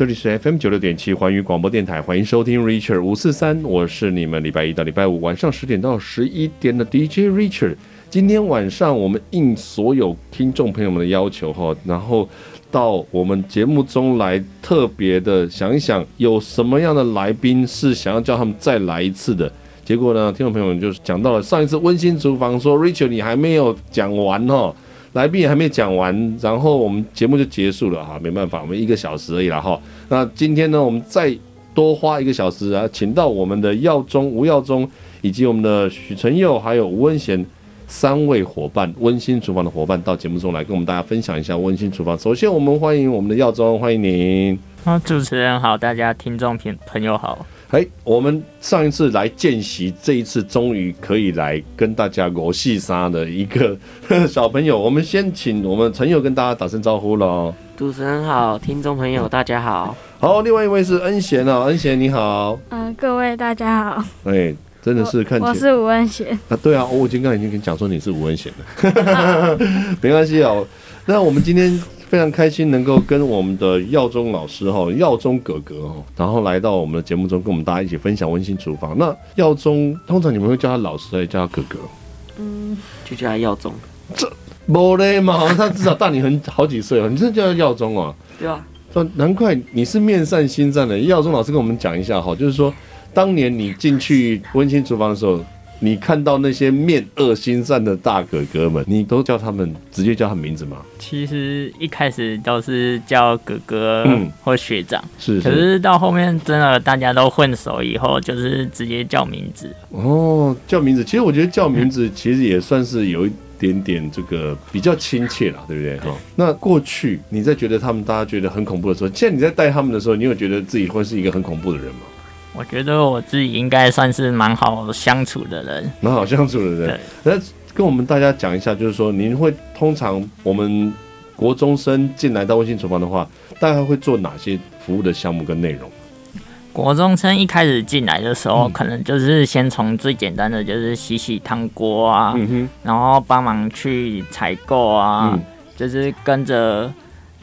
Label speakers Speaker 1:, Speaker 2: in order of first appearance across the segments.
Speaker 1: 这里是 FM 九六点七环宇广播电台，欢迎收听 Richard 五四三，我是你们礼拜一到礼拜五晚上十点到十一点的 DJ Richard。今天晚上我们应所有听众朋友们的要求哈，然后到我们节目中来，特别的想一想有什么样的来宾是想要叫他们再来一次的。结果呢，听众朋友们就是讲到了上一次温馨厨房说 Richard 你还没有讲完哦。来宾也还没讲完，然后我们节目就结束了哈，没办法，我们一个小时而已了哈。那今天呢，我们再多花一个小时啊，请到我们的耀宗吴耀宗，以及我们的许承佑，还有吴文贤三位伙伴，温馨厨房的伙伴到节目中来跟我们大家分享一下温馨厨房。首先，我们欢迎我们的耀宗，欢迎您。
Speaker 2: 啊，主持人好，大家听众朋朋友好。
Speaker 1: 哎，我们上一次来见习，这一次终于可以来跟大家游戏杀的一个 小朋友。我们先请我们陈友跟大家打声招呼喽。
Speaker 3: 主持人好，听众朋友大家好。
Speaker 1: 好，另外一位是恩贤哦，恩贤你好。
Speaker 4: 嗯、呃，各位大家好。
Speaker 1: 哎，真的是看起来。
Speaker 4: 我是吴恩贤。
Speaker 1: 啊，对啊，我已经刚才已经跟你讲说你是吴恩贤了。没关系哦。那我们今天。非常开心能够跟我们的耀宗老师哈，耀宗哥哥哈，然后来到我们的节目中，跟我们大家一起分享温馨厨房。那耀宗通常你们会叫他老师还是叫他哥哥？
Speaker 3: 嗯，就叫他耀宗。
Speaker 1: 这不嘞嘛，他至少大你很好几岁哦。你真的叫他耀宗啊？
Speaker 3: 对啊。
Speaker 1: 难怪你是面善心善的。耀宗老师跟我们讲一下哈，就是说当年你进去温馨厨房的时候。你看到那些面恶心善的大哥哥们，你都叫他们直接叫他名字吗？
Speaker 2: 其实一开始都是叫哥哥或学长，
Speaker 1: 嗯、是，是。
Speaker 2: 可是到后面真的大家都混熟以后，就是直接叫名字。
Speaker 1: 哦，叫名字，其实我觉得叫名字其实也算是有一点点这个比较亲切啦，对不对？哈。那过去你在觉得他们大家觉得很恐怖的时候，现在你在带他们的时候，你有觉得自己会是一个很恐怖的人吗？
Speaker 2: 我觉得我自己应该算是蛮好相处的人，
Speaker 1: 蛮好相处的人。那跟我们大家讲一下，就是说，您会通常我们国中生进来到温馨厨房的话，大概会做哪些服务的项目跟内容？
Speaker 2: 国中生一开始进来的时候，嗯、可能就是先从最简单的，就是洗洗汤锅啊，然后帮忙去采购啊，嗯、就是跟着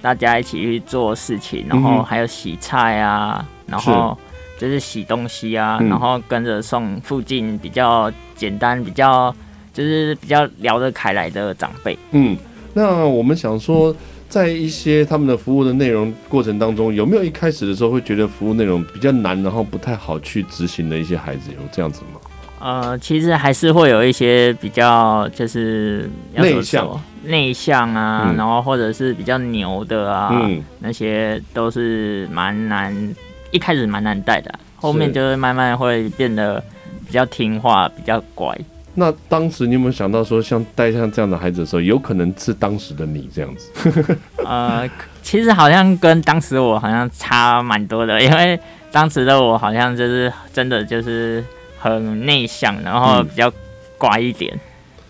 Speaker 2: 大家一起去做事情，然后还有洗菜啊，嗯、然后。就是洗东西啊，然后跟着送附近比较简单、比较就是比较聊得开来的长辈。
Speaker 1: 嗯，那我们想说，在一些他们的服务的内容过程当中，有没有一开始的时候会觉得服务内容比较难，然后不太好去执行的一些孩子，有这样子吗？
Speaker 2: 呃，其实还是会有一些比较就是
Speaker 1: 内向、
Speaker 2: 内向啊，嗯、然后或者是比较牛的啊，
Speaker 1: 嗯、
Speaker 2: 那些都是蛮难。一开始蛮难带的，后面就是慢慢会变得比较听话，比较乖。
Speaker 1: 那当时你有没有想到说，像带像这样的孩子的时候，有可能是当时的你这样子？
Speaker 2: 呃，其实好像跟当时我好像差蛮多的，因为当时的我好像就是真的就是很内向，然后比较乖一点。嗯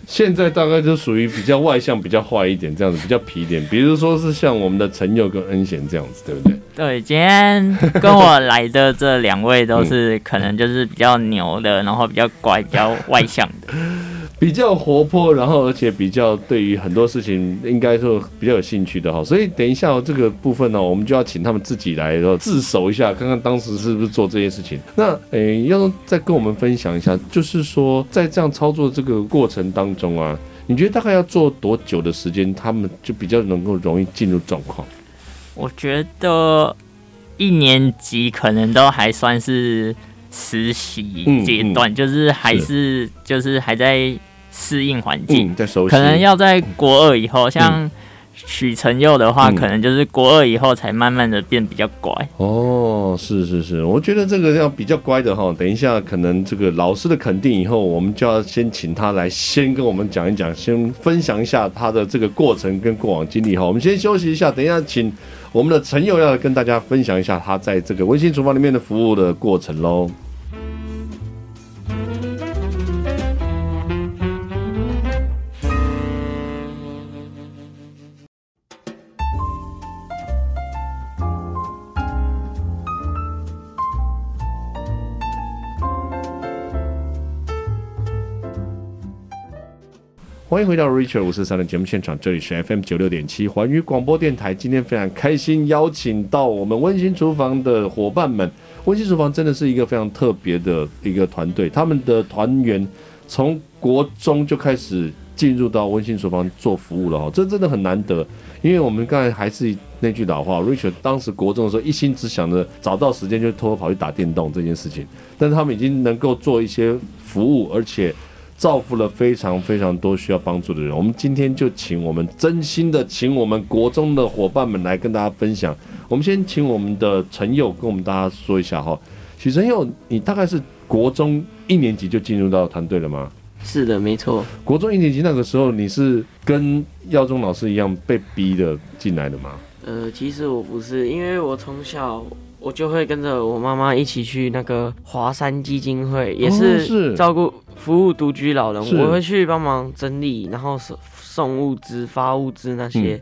Speaker 1: 现在大概就属于比较外向、比较坏一点这样子，比较皮点。比如说是像我们的陈佑跟恩贤这样子，对不对？
Speaker 2: 对，今天跟我来的这两位都是可能就是比较牛的，然后比较乖、比较外向的。
Speaker 1: 比较活泼，然后而且比较对于很多事情应该说比较有兴趣的哈，所以等一下这个部分呢，我们就要请他们自己来自首一下，看看当时是不是做这些事情。那诶，要再跟我们分享一下，就是说在这样操作这个过程当中啊，你觉得大概要做多久的时间，他们就比较能够容易进入状况？
Speaker 2: 我觉得一年级可能都还算是实习阶段，嗯嗯、就是还是，是就是还在。适应环境，
Speaker 1: 嗯、
Speaker 2: 可能要在国二以后，像许承佑的话，嗯、可能就是国二以后才慢慢的变比较乖。
Speaker 1: 哦，是是是，我觉得这个要比较乖的哈。等一下，可能这个老师的肯定以后，我们就要先请他来先跟我们讲一讲，先分享一下他的这个过程跟过往经历哈。我们先休息一下，等一下请我们的陈佑要跟大家分享一下他在这个温馨厨房里面的服务的过程喽。欢迎回到 Richard 五四三的节目现场，这里是 FM 九六点七环宇广播电台。今天非常开心，邀请到我们温馨厨房的伙伴们。温馨厨房真的是一个非常特别的一个团队，他们的团员从国中就开始进入到温馨厨房做服务了哈，这真的很难得。因为我们刚才还是那句老话，Richard 当时国中的时候一心只想着找到时间就偷偷跑去打电动这件事情，但是他们已经能够做一些服务，而且。造福了非常非常多需要帮助的人。我们今天就请我们真心的请我们国中的伙伴们来跟大家分享。我们先请我们的陈佑跟我们大家说一下哈。许陈佑，你大概是国中一年级就进入到团队了吗？
Speaker 3: 是的，没错。
Speaker 1: 国中一年级那个时候，你是跟耀中老师一样被逼的进来的吗？
Speaker 3: 呃，其实我不是，因为我从小。我就会跟着我妈妈一起去那个华山基金会，也是照顾服务独居老人。我会去帮忙整理，然后送送物资、发物资那些。嗯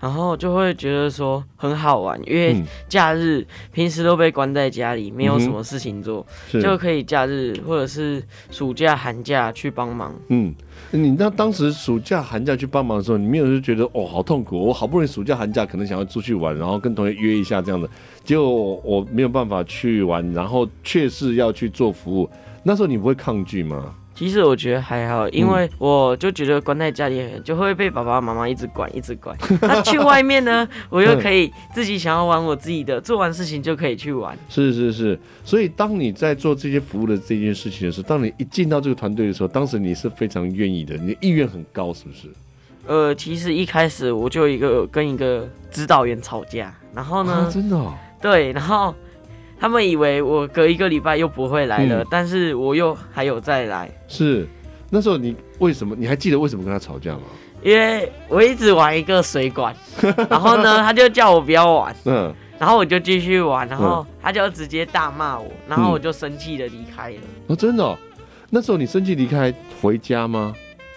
Speaker 3: 然后就会觉得说很好玩，因为假日平时都被关在家里，没有什么事情做，嗯、就可以假日或者是暑假、寒假去帮忙。
Speaker 1: 嗯，你那当时暑假、寒假去帮忙的时候，你没有就觉得哦好痛苦，我好不容易暑假、寒假可能想要出去玩，然后跟同学约一下这样的，结果我没有办法去玩，然后却是要去做服务，那时候你不会抗拒吗？
Speaker 3: 其实我觉得还好，因为我就觉得关在家里就会被爸爸妈妈一直管，一直管。那去外面呢，我又可以自己想要玩我自己的，做完事情就可以去玩。
Speaker 1: 是是是，所以当你在做这些服务的这件事情的时候，当你一进到这个团队的时候，当时你是非常愿意的，你的意愿很高，是不是？
Speaker 3: 呃，其实一开始我就一个跟一个指导员吵架，然后呢，
Speaker 1: 啊、真的、哦，
Speaker 3: 对，然后。他们以为我隔一个礼拜又不会来了，嗯，但是我又还有再来。
Speaker 1: 是，那时候你为什么？你还记得为什么跟他吵架吗？
Speaker 3: 因为我一直玩一个水管，然后呢，他就叫我不要玩，嗯，然后我就继续玩，然后他就直接大骂我，然后我就生气的离开了。
Speaker 1: 哦，真的哦？那时候你生气离开回家吗？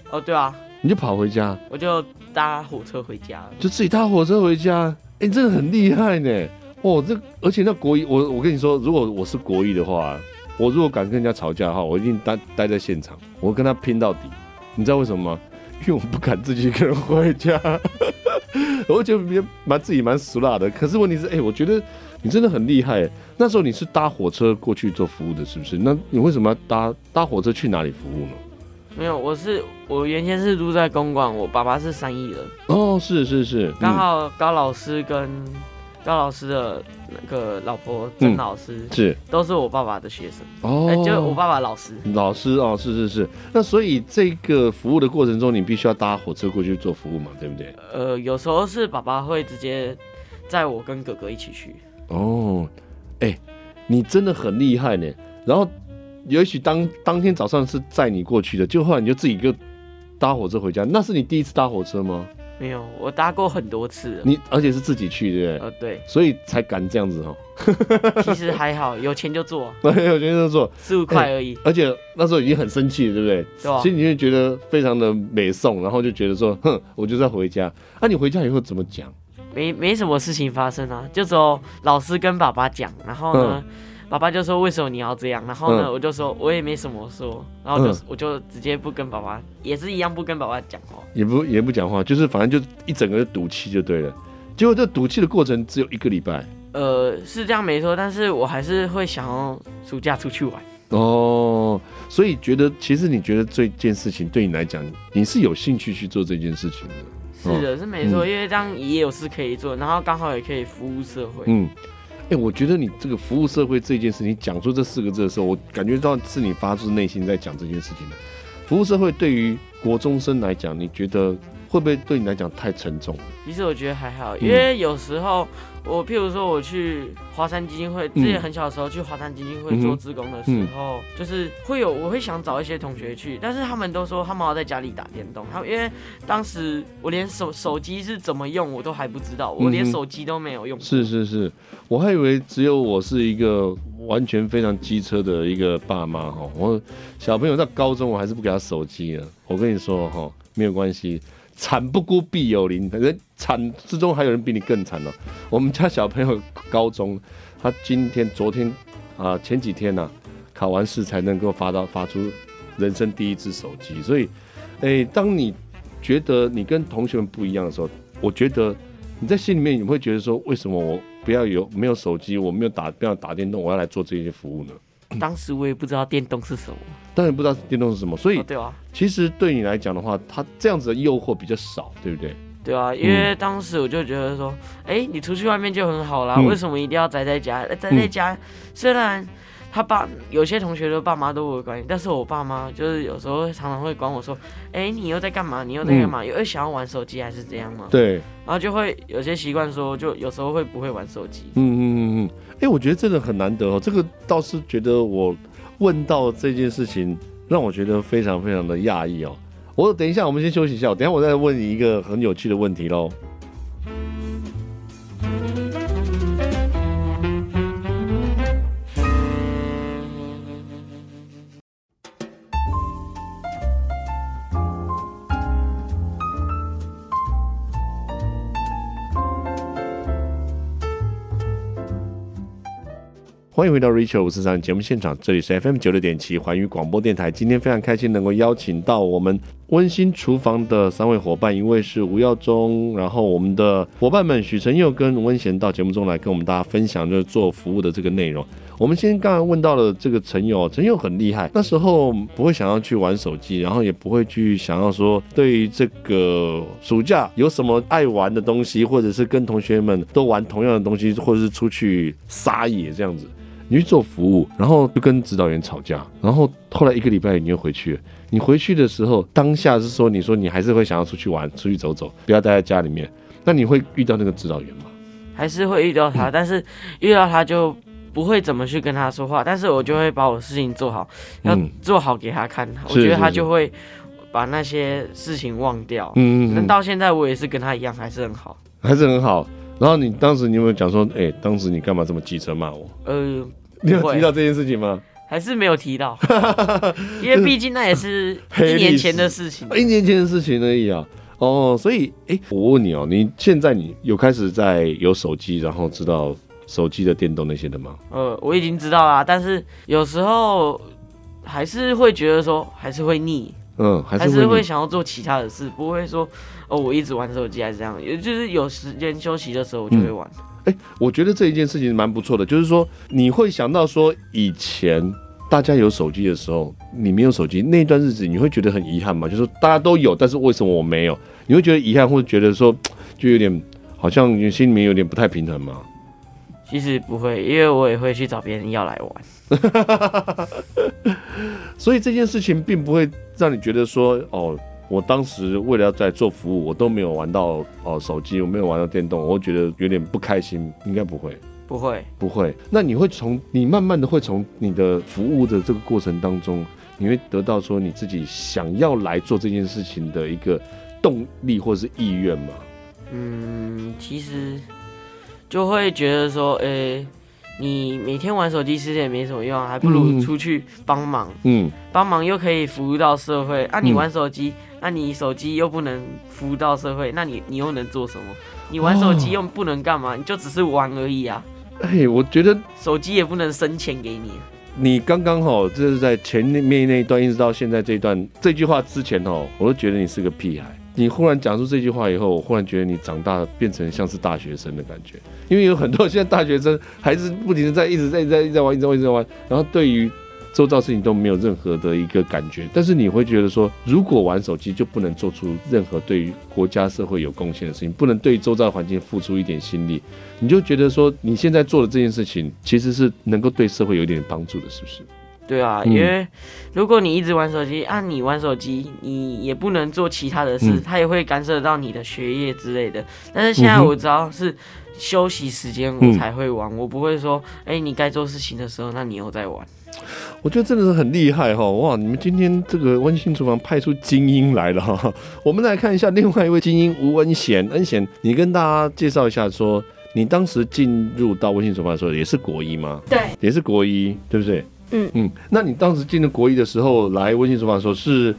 Speaker 3: 哦，对啊，
Speaker 1: 你就跑回家，
Speaker 3: 我就搭火车回家了，
Speaker 1: 就自己搭火车回家。哎，你真的很厉害呢。哦，这而且那国一，我我跟你说，如果我是国一的话，我如果敢跟人家吵架的话，我一定待待在现场，我跟他拼到底。你知道为什么吗？因为我不敢自己一个人回家，我觉得蛮蛮自己蛮俗辣的。可是问题是，哎、欸，我觉得你真的很厉害。那时候你是搭火车过去做服务的，是不是？那你为什么要搭搭火车去哪里服务呢？
Speaker 3: 没有，我是我原先是住在公馆，我爸爸是三义人。
Speaker 1: 哦，是是是，
Speaker 3: 刚好高老师跟。高老师的那个老婆曾老师、嗯、是都是我爸爸的学生哦，欸、就是我爸爸老师
Speaker 1: 老师哦，是是是。那所以这个服务的过程中，你必须要搭火车过去做服务嘛，对不对？
Speaker 3: 呃，有时候是爸爸会直接载我跟哥哥一起去。
Speaker 1: 哦，哎、欸，你真的很厉害呢。然后也许当当天早上是载你过去的，就后来你就自己就搭火车回家。那是你第一次搭火车吗？
Speaker 3: 没有，我搭过很多次了。
Speaker 1: 你而且是自己去，对不对？
Speaker 3: 呃，对。
Speaker 1: 所以才敢这样子哦。
Speaker 3: 其实还好，有钱就做。
Speaker 1: 有钱就做，
Speaker 3: 四五块而已、欸。
Speaker 1: 而且那时候已经很生气了，对不对？对啊。其实你会觉得非常的美送，然后就觉得说，哼，我就要回家。那、啊、你回家以后怎么讲？
Speaker 3: 没没什么事情发生啊，就只有老师跟爸爸讲，然后呢。嗯爸爸就说：“为什么你要这样？”然后呢，嗯、我就说：“我也没什么说。”然后就、嗯、我就直接不跟爸爸，也是一样不跟爸爸讲话，
Speaker 1: 也不也不讲话，就是反正就一整个赌气就对了。结果这赌气的过程只有一个礼拜。
Speaker 3: 呃，是这样没错，但是我还是会想要暑假出去玩。
Speaker 1: 哦，所以觉得其实你觉得这件事情对你来讲，你是有兴趣去做这件事情的。
Speaker 3: 是的，是没错、嗯，因为这样也有事可以做，然后刚好也可以服务社会。嗯。
Speaker 1: 哎、欸，我觉得你这个服务社会这件事，你讲出这四个字的时候，我感觉到是你发自内心在讲这件事情的。服务社会对于国中生来讲，你觉得会不会对你来讲太沉重？
Speaker 3: 其实我觉得还好，因为有时候。我譬如说，我去华山基金会，之前很小的时候去华山基金会做志工的时候，就是会有我会想找一些同学去，但是他们都说他们要在家里打电动，他们因为当时我连手手机是怎么用我都还不知道，我连手机都没有用。
Speaker 1: 是是是，我还以为只有我是一个完全非常机车的一个爸妈哈，我小朋友到高中我还是不给他手机了。我跟你说哈，没有关系。惨不孤必有邻，反正惨之中还有人比你更惨哦。我们家小朋友高中，他今天、昨天啊、前几天呢、啊，考完试才能够发到发出人生第一支手机。所以，哎，当你觉得你跟同学们不一样的时候，我觉得你在心里面你会觉得说，为什么我不要有没有手机，我没有打不要打电动，我要来做这些服务呢？
Speaker 3: 当时我也不知道电动是什么，
Speaker 1: 当然不知道电动是什么，所以、
Speaker 3: 哦、对啊，
Speaker 1: 其实对你来讲的话，它这样子的诱惑比较少，对不对？
Speaker 3: 对啊，因为当时我就觉得说，哎、嗯，你出去外面就很好啦，嗯、为什么一定要宅在家？宅在家，嗯、虽然他爸有些同学的爸妈都会管你，但是我爸妈就是有时候常常会管我说，哎，你又在干嘛？你又在干嘛？有、嗯、想要玩手机还是怎样吗？
Speaker 1: 对，
Speaker 3: 然后就会有些习惯说，就有时候会不会玩手机。
Speaker 1: 嗯嗯嗯嗯，哎，我觉得这个很难得哦，这个倒是觉得我问到这件事情，让我觉得非常非常的讶异哦。我等一下，我们先休息一下。等下我再问你一个很有趣的问题喽。欢迎回到 Rachel 五四三节目现场，这里是 FM 九六点七环宇广播电台。今天非常开心能够邀请到我们温馨厨房的三位伙伴，一位是吴耀宗，然后我们的伙伴们许承佑跟温贤到节目中来跟我们大家分享，就是做服务的这个内容。我们先刚刚问到了这个承佑，承佑很厉害，那时候不会想要去玩手机，然后也不会去想要说对于这个暑假有什么爱玩的东西，或者是跟同学们都玩同样的东西，或者是出去撒野这样子。你去做服务，然后就跟指导员吵架，然后后来一个礼拜你又回去了。你回去的时候，当下是说，你说你还是会想要出去玩，出去走走，不要待在家里面。那你会遇到那个指导员吗？
Speaker 3: 还是会遇到他，嗯、但是遇到他就不会怎么去跟他说话，但是我就会把我事情做好，要做好给他看。嗯、我觉得他就会把那些事情忘掉。嗯嗯。那到现在我也是跟他一样，还是很好，
Speaker 1: 还是很好。然后你当时你有没有讲说，哎、欸，当时你干嘛这么记车骂我？呃，你有提到这件事情吗？
Speaker 3: 还是没有提到，因为毕竟那也是一年前的事情，
Speaker 1: 一年前的事情而已啊。哦，所以，哎、欸，我问你哦，你现在你有开始在有手机，然后知道手机的电动那些的吗？
Speaker 3: 呃，我已经知道啦，但是有时候还是会觉得说，还是会腻。
Speaker 1: 嗯，还是，
Speaker 3: 会想要做其他的事，不会说哦，我一直玩手机还是这样，也就是有时间休息的时候我就会玩。
Speaker 1: 哎、嗯欸，我觉得这一件事情蛮不错的，就是说你会想到说以前大家有手机的时候，你没有手机那段日子，你会觉得很遗憾吗？就是大家都有，但是为什么我没有？你会觉得遗憾，或者觉得说就有点好像你心里面有点不太平衡吗？
Speaker 3: 其实不会，因为我也会去找别人要来玩，
Speaker 1: 所以这件事情并不会让你觉得说，哦，我当时为了要在做服务，我都没有玩到哦手机，我没有玩到电动，我会觉得有点不开心。应该不会，
Speaker 3: 不会，
Speaker 1: 不会。那你会从你慢慢的会从你的服务的这个过程当中，你会得到说你自己想要来做这件事情的一个动力或者是意愿吗？
Speaker 3: 嗯，其实。就会觉得说，诶、欸，你每天玩手机其实也没什么用，还不如出去帮忙。嗯，帮忙又可以服务到社会。啊，你玩手机，那、嗯啊、你手机又不能服务到社会，那你你又能做什么？你玩手机又不能干嘛？你就只是玩而已啊。
Speaker 1: 哎，我觉得
Speaker 3: 手机也不能生钱给你。
Speaker 1: 你刚刚好，这是在前面那一段，一直到现在这一段，这句话之前哦，我都觉得你是个屁孩。你忽然讲出这句话以后，我忽然觉得你长大变成像是大学生的感觉，因为有很多现在大学生还是不停的在一直在一直在在玩，一直在玩，一直在玩，然后对于周遭事情都没有任何的一个感觉。但是你会觉得说，如果玩手机就不能做出任何对于国家社会有贡献的事情，不能对周遭环境付出一点心力，你就觉得说你现在做的这件事情其实是能够对社会有一点帮助的，是不是？
Speaker 3: 对啊，因为如果你一直玩手机，按、啊、你玩手机，你也不能做其他的事，它、嗯、也会干涉到你的学业之类的。但是现在我知道是休息时间我才会玩，嗯、我不会说，哎，你该做事情的时候，那你又在玩。
Speaker 1: 我觉得真的是很厉害哈！哇，你们今天这个温馨厨房派出精英来了哈！我们来看一下另外一位精英吴恩贤，恩贤，你跟大家介绍一下说，说你当时进入到温馨厨房的时候也是国一吗？
Speaker 4: 对，
Speaker 1: 也是国一，对不对？嗯嗯，那你当时进入国一的时候，来温馨厨房的时候，是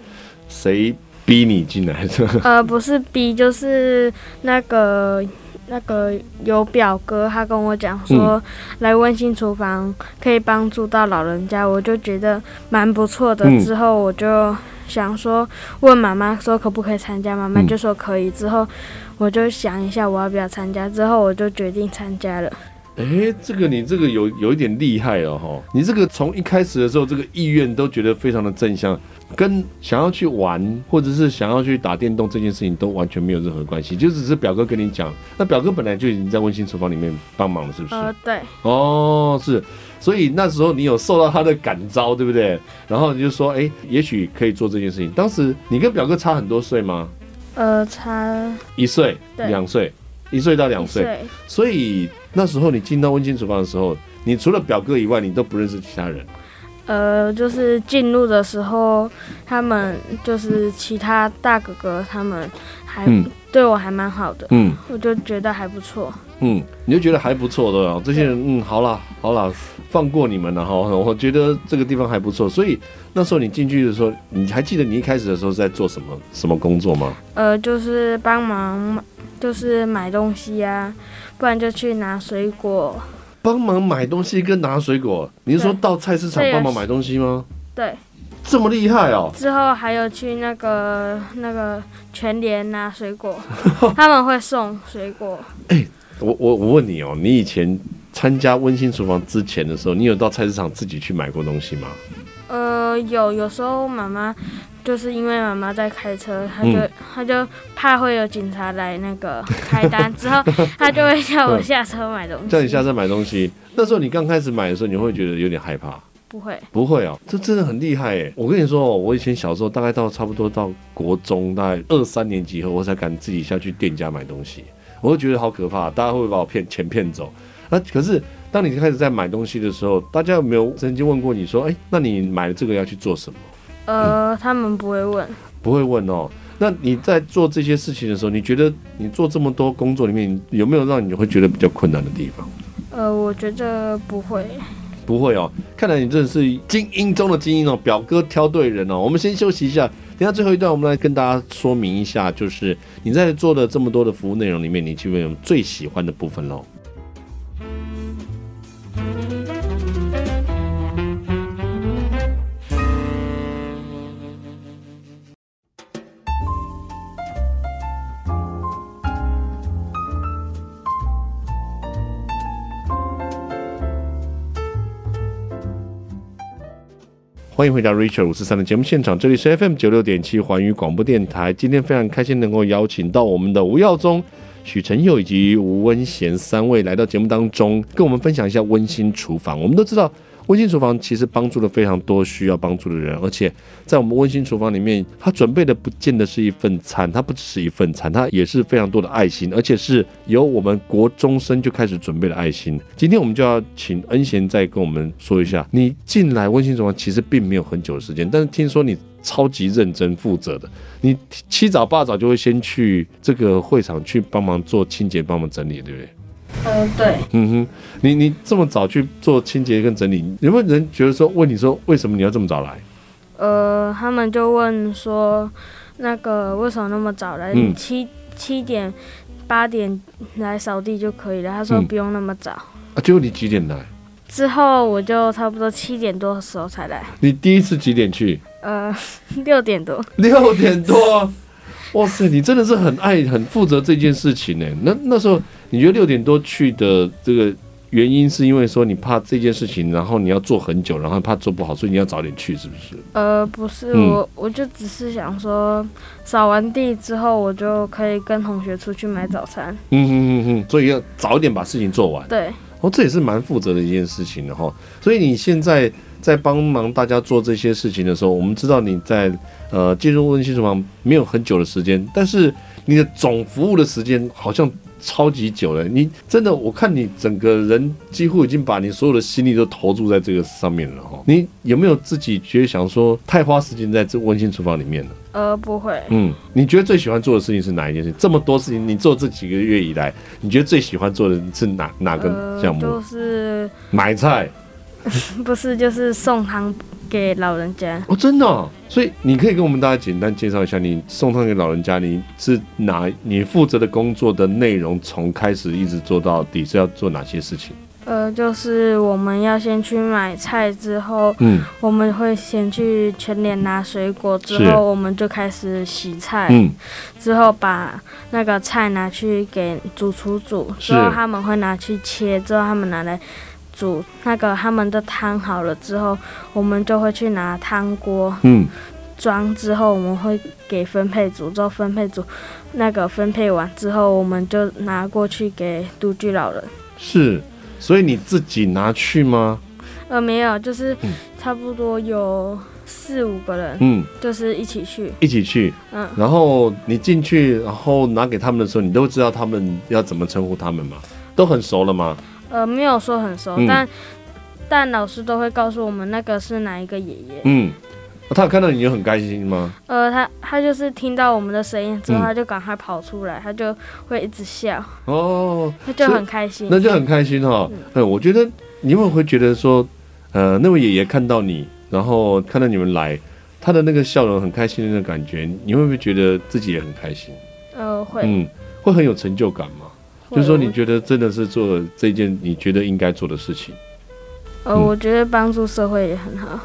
Speaker 1: 谁逼你进来的？
Speaker 4: 呃，不是逼，就是那个那个有表哥，他跟我讲说，嗯、来温馨厨房可以帮助到老人家，我就觉得蛮不错的。之后我就想说问妈妈说可不可以参加，妈妈就说可以。之后我就想一下我要不要参加，之后我就决定参加了。
Speaker 1: 哎、欸，这个你这个有有一点厉害哦，哈！你这个从一开始的时候，这个意愿都觉得非常的正向，跟想要去玩或者是想要去打电动这件事情都完全没有任何关系，就只是表哥跟你讲。那表哥本来就已经在温馨厨房里面帮忙了，是不是？
Speaker 4: 呃，对。
Speaker 1: 哦，是，所以那时候你有受到他的感召，对不对？然后你就说，哎、欸，也许可以做这件事情。当时你跟表哥差很多岁吗？
Speaker 4: 呃，差
Speaker 1: 一岁、两岁。一岁到两岁，所以那时候你进到温馨厨房的时候，你除了表哥以外，你都不认识其他人。
Speaker 4: 呃，就是进入的时候，他们就是其他大哥哥，他们还对我还蛮好的，嗯，我就觉得还不错。
Speaker 1: 嗯，你就觉得还不错的哦，这些人，嗯，好了，好了，放过你们了哈。我觉得这个地方还不错，所以那时候你进去的时候，你还记得你一开始的时候在做什么什么工作吗？
Speaker 4: 呃，就是帮忙。就是买东西啊，不然就去拿水果。
Speaker 1: 帮忙买东西跟拿水果，你是说到菜市场帮忙买东西吗？
Speaker 4: 对，
Speaker 1: 这么厉害哦。
Speaker 4: 之后还有去那个那个全联拿水果，他们会送水果。
Speaker 1: 哎、欸，我我我问你哦，你以前参加温馨厨房之前的时候，你有到菜市场自己去买过东西吗？
Speaker 4: 呃，有，有时候妈妈。就是因为妈妈在开车，他就他就怕会有警察来那个 开单，之后 他就会叫我下车买东西。
Speaker 1: 叫你下车买东西，那时候你刚开始买的时候，你会觉得有点害怕？
Speaker 4: 不会，
Speaker 1: 不会哦，这真的很厉害哎！我跟你说，我以前小时候大概到差不多到国中大概二三年级后，我才敢自己下去店家买东西，我就觉得好可怕，大家会不会把我骗钱骗走？那可是当你开始在买东西的时候，大家有没有曾经问过你说，哎，那你买了这个要去做什么？
Speaker 4: 呃，他们不会问，
Speaker 1: 不会问哦。那你在做这些事情的时候，你觉得你做这么多工作里面，有没有让你会觉得比较困难的地方？
Speaker 4: 呃，我觉得不会，
Speaker 1: 不会哦。看来你真的是精英中的精英哦，表哥挑对人哦。我们先休息一下，等下最后一段我们来跟大家说明一下，就是你在做的这么多的服务内容里面，你基本有最喜欢的部分喽。欢迎回到 Richard 五四三的节目现场，这里是 FM 九六点七环宇广播电台。今天非常开心能够邀请到我们的吴耀宗、许承佑以及吴温贤三位来到节目当中，跟我们分享一下温馨厨房。我们都知道。温馨厨房其实帮助了非常多需要帮助的人，而且在我们温馨厨房里面，他准备的不见得是一份餐，它不只是一份餐，它也是非常多的爱心，而且是由我们国中生就开始准备的爱心。今天我们就要请恩贤再跟我们说一下，你进来温馨厨房其实并没有很久的时间，但是听说你超级认真负责的，你七早八早就会先去这个会场去帮忙做清洁、帮忙整理，对不对？
Speaker 4: 嗯，对。
Speaker 1: 嗯哼，你你这么早去做清洁跟整理，有没有人觉得说问你说为什么你要这么早来？
Speaker 4: 呃，他们就问说，那个为什么那么早来？嗯、七七点八点来扫地就可以了。他说不用那么早。
Speaker 1: 嗯、啊，结果你几点来？
Speaker 4: 之后我就差不多七点多的时候才来。
Speaker 1: 你第一次几点去？
Speaker 4: 呃，六点多。
Speaker 1: 六点多。哇塞，你真的是很爱、很负责这件事情呢。那那时候你觉得六点多去的这个原因，是因为说你怕这件事情，然后你要做很久，然后怕做不好，所以你要早点去，是不是？
Speaker 4: 呃，不是，嗯、我我就只是想说，扫完地之后，我就可以跟同学出去买早餐。
Speaker 1: 嗯哼哼哼，所以要早一点把事情做完。
Speaker 4: 对。
Speaker 1: 哦，这也是蛮负责的一件事情的哈。所以你现在在帮忙大家做这些事情的时候，我们知道你在。呃，进入温馨厨房没有很久的时间，但是你的总服务的时间好像超级久了。你真的，我看你整个人几乎已经把你所有的心力都投注在这个上面了哈。你有没有自己觉得想说太花时间在这温馨厨房里面了？
Speaker 4: 呃，不会。
Speaker 1: 嗯，你觉得最喜欢做的事情是哪一件事情？这么多事情，你做这几个月以来，你觉得最喜欢做的是哪哪个项目？
Speaker 4: 呃，就是
Speaker 1: 买菜。
Speaker 4: 不是，就是送汤。给老人家。
Speaker 1: 哦，真的哦？所以你可以跟我们大家简单介绍一下，你送汤给老人家，你是哪？你负责的工作的内容，从开始一直做到底是要做哪些事情？
Speaker 4: 呃，就是我们要先去买菜，之后，
Speaker 1: 嗯，
Speaker 4: 我们会先去全联拿水果，之后我们就开始洗菜，
Speaker 1: 嗯，
Speaker 4: 之后把那个菜拿去给主厨煮，之后他们会拿去切，之后他们拿来煮那个他们的汤好了之后，我们就会去拿汤锅，
Speaker 1: 嗯，
Speaker 4: 装之后我们会给分配组，之后分配组那个分配完之后，我们就拿过去给独居老人，
Speaker 1: 是。所以你自己拿去吗？
Speaker 4: 呃，没有，就是差不多有四五个人，
Speaker 1: 嗯，
Speaker 4: 就是一起去，
Speaker 1: 一起去，
Speaker 4: 嗯。
Speaker 1: 然后你进去，然后拿给他们的时候，你都知道他们要怎么称呼他们吗？都很熟了吗？
Speaker 4: 呃，没有说很熟，嗯、但但老师都会告诉我们那个是哪一个爷爷。
Speaker 1: 嗯。他有看到你就很开心吗？
Speaker 4: 呃，他他就是听到我们的声音之后，他就赶快跑出来，嗯，他就会一直笑。
Speaker 1: 哦，
Speaker 4: 他就很开心。
Speaker 1: 那就很开心哈，哦。嗯，嗯，我觉得你们会觉得说，呃，那位爷爷看到你，然后看到你们来，他的那个笑容很开心的那个感觉，你会不会觉得自己也很开心？
Speaker 4: 呃，会。
Speaker 1: 嗯，会很有成就感吗？就是说，你觉得真的是做这件你觉得应该做的事情？
Speaker 4: 呃，我觉得帮助社会也很好。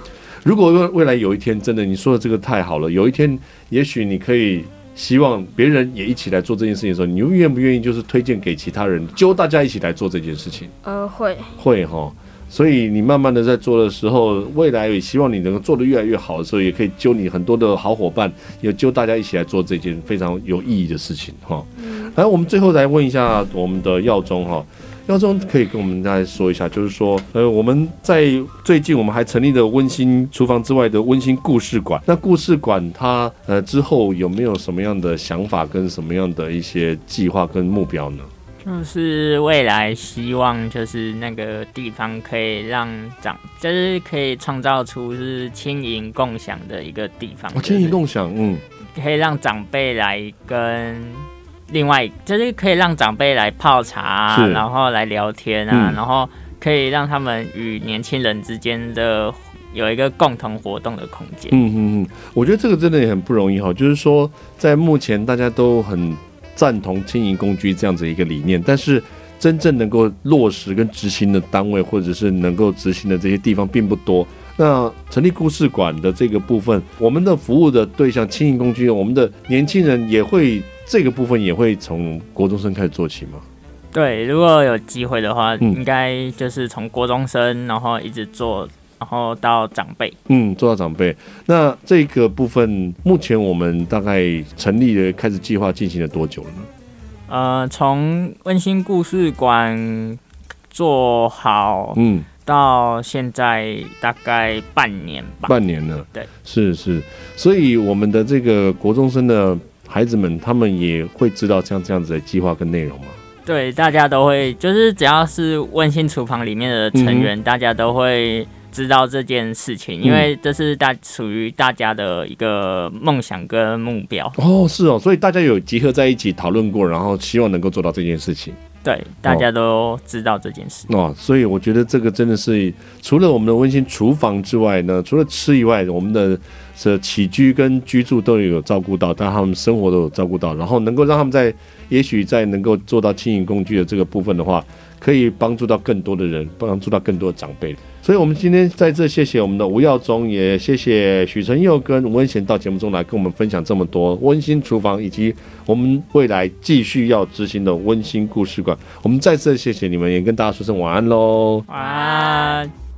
Speaker 1: 如果未未来有一天真的你说的这个太好了，有一天也许你可以希望别人也一起来做这件事情的时候，你又愿不愿意就是推荐给其他人，揪大家一起来做这件事情？
Speaker 4: 呃，会
Speaker 1: 会哈，所以你慢慢的在做的时候，未来也希望你能够做得越来越好的时候，也可以揪你很多的好伙伴，也揪大家一起来做这件非常有意义的事情哈。嗯，来，我们最后来问一下我们的耀宗哈。耀宗可以跟我们再说一下，就是说，呃，我们在最近我们还成立了温馨厨房之外的温馨故事馆。那故事馆它呃之后有没有什么样的想法跟什么样的一些计划跟目标呢？
Speaker 2: 就是未来希望就是那个地方可以让长，就是可以创造出是轻盈共享的一个地方。
Speaker 1: 哦，轻盈共享，嗯，
Speaker 2: 可以让长辈来跟。另外，就是可以让长辈来泡茶啊，然后来聊天啊，嗯，然后可以让他们与年轻人之间的有一个共同活动的空间。
Speaker 1: 嗯嗯嗯，我觉得这个真的也很不容易哈。就是说，在目前大家都很赞同轻盈共居这样子一个理念，但是真正能够落实跟执行的单位，或者是能够执行的这些地方并不多。那成立故事馆的这个部分，我们的服务的对象轻盈工具，我们的年轻人也会。这个部分也会从国中生开始做起吗？
Speaker 2: 对，如果有机会的话，嗯、应该就是从国中生，然后一直做，然后到长辈。
Speaker 1: 嗯，做到长辈。那这个部分，目前我们大概成立的开始计划进行了多久了呢？
Speaker 2: 呃，从温馨故事馆做好，嗯，到现在大概半年吧。
Speaker 1: 半年了。
Speaker 2: 对，
Speaker 1: 是是。所以我们的这个国中生的。孩子们，他们也会知道像这样子的计划跟内容吗？
Speaker 2: 对，大家都会，就是只要是温馨厨房里面的成员，嗯，大家都会知道这件事情，因为这是大属于大家的一个梦想跟目标。
Speaker 1: 哦，是哦，所以大家有集合在一起讨论过，然后希望能够做到这件事情。
Speaker 2: 对，大家都知道这件事
Speaker 1: 哦，哦，所以我觉得这个真的是除了我们的温馨厨房之外呢，除了吃以外，我们的这起居跟居住都有照顾到，但他们生活都有照顾到，然后能够让他们在也许在能够做到轻盈工具的这个部分的话，可以帮助到更多的人，帮助到更多的长辈。所以，我们今天在这谢谢我们的吴耀宗，也谢谢许承佑跟吴文贤到节目中来跟我们分享这么多温馨厨房，以及我们未来继续要执行的温馨故事馆。我们再次谢谢你们，也跟大家说声晚安喽。
Speaker 2: 晚安。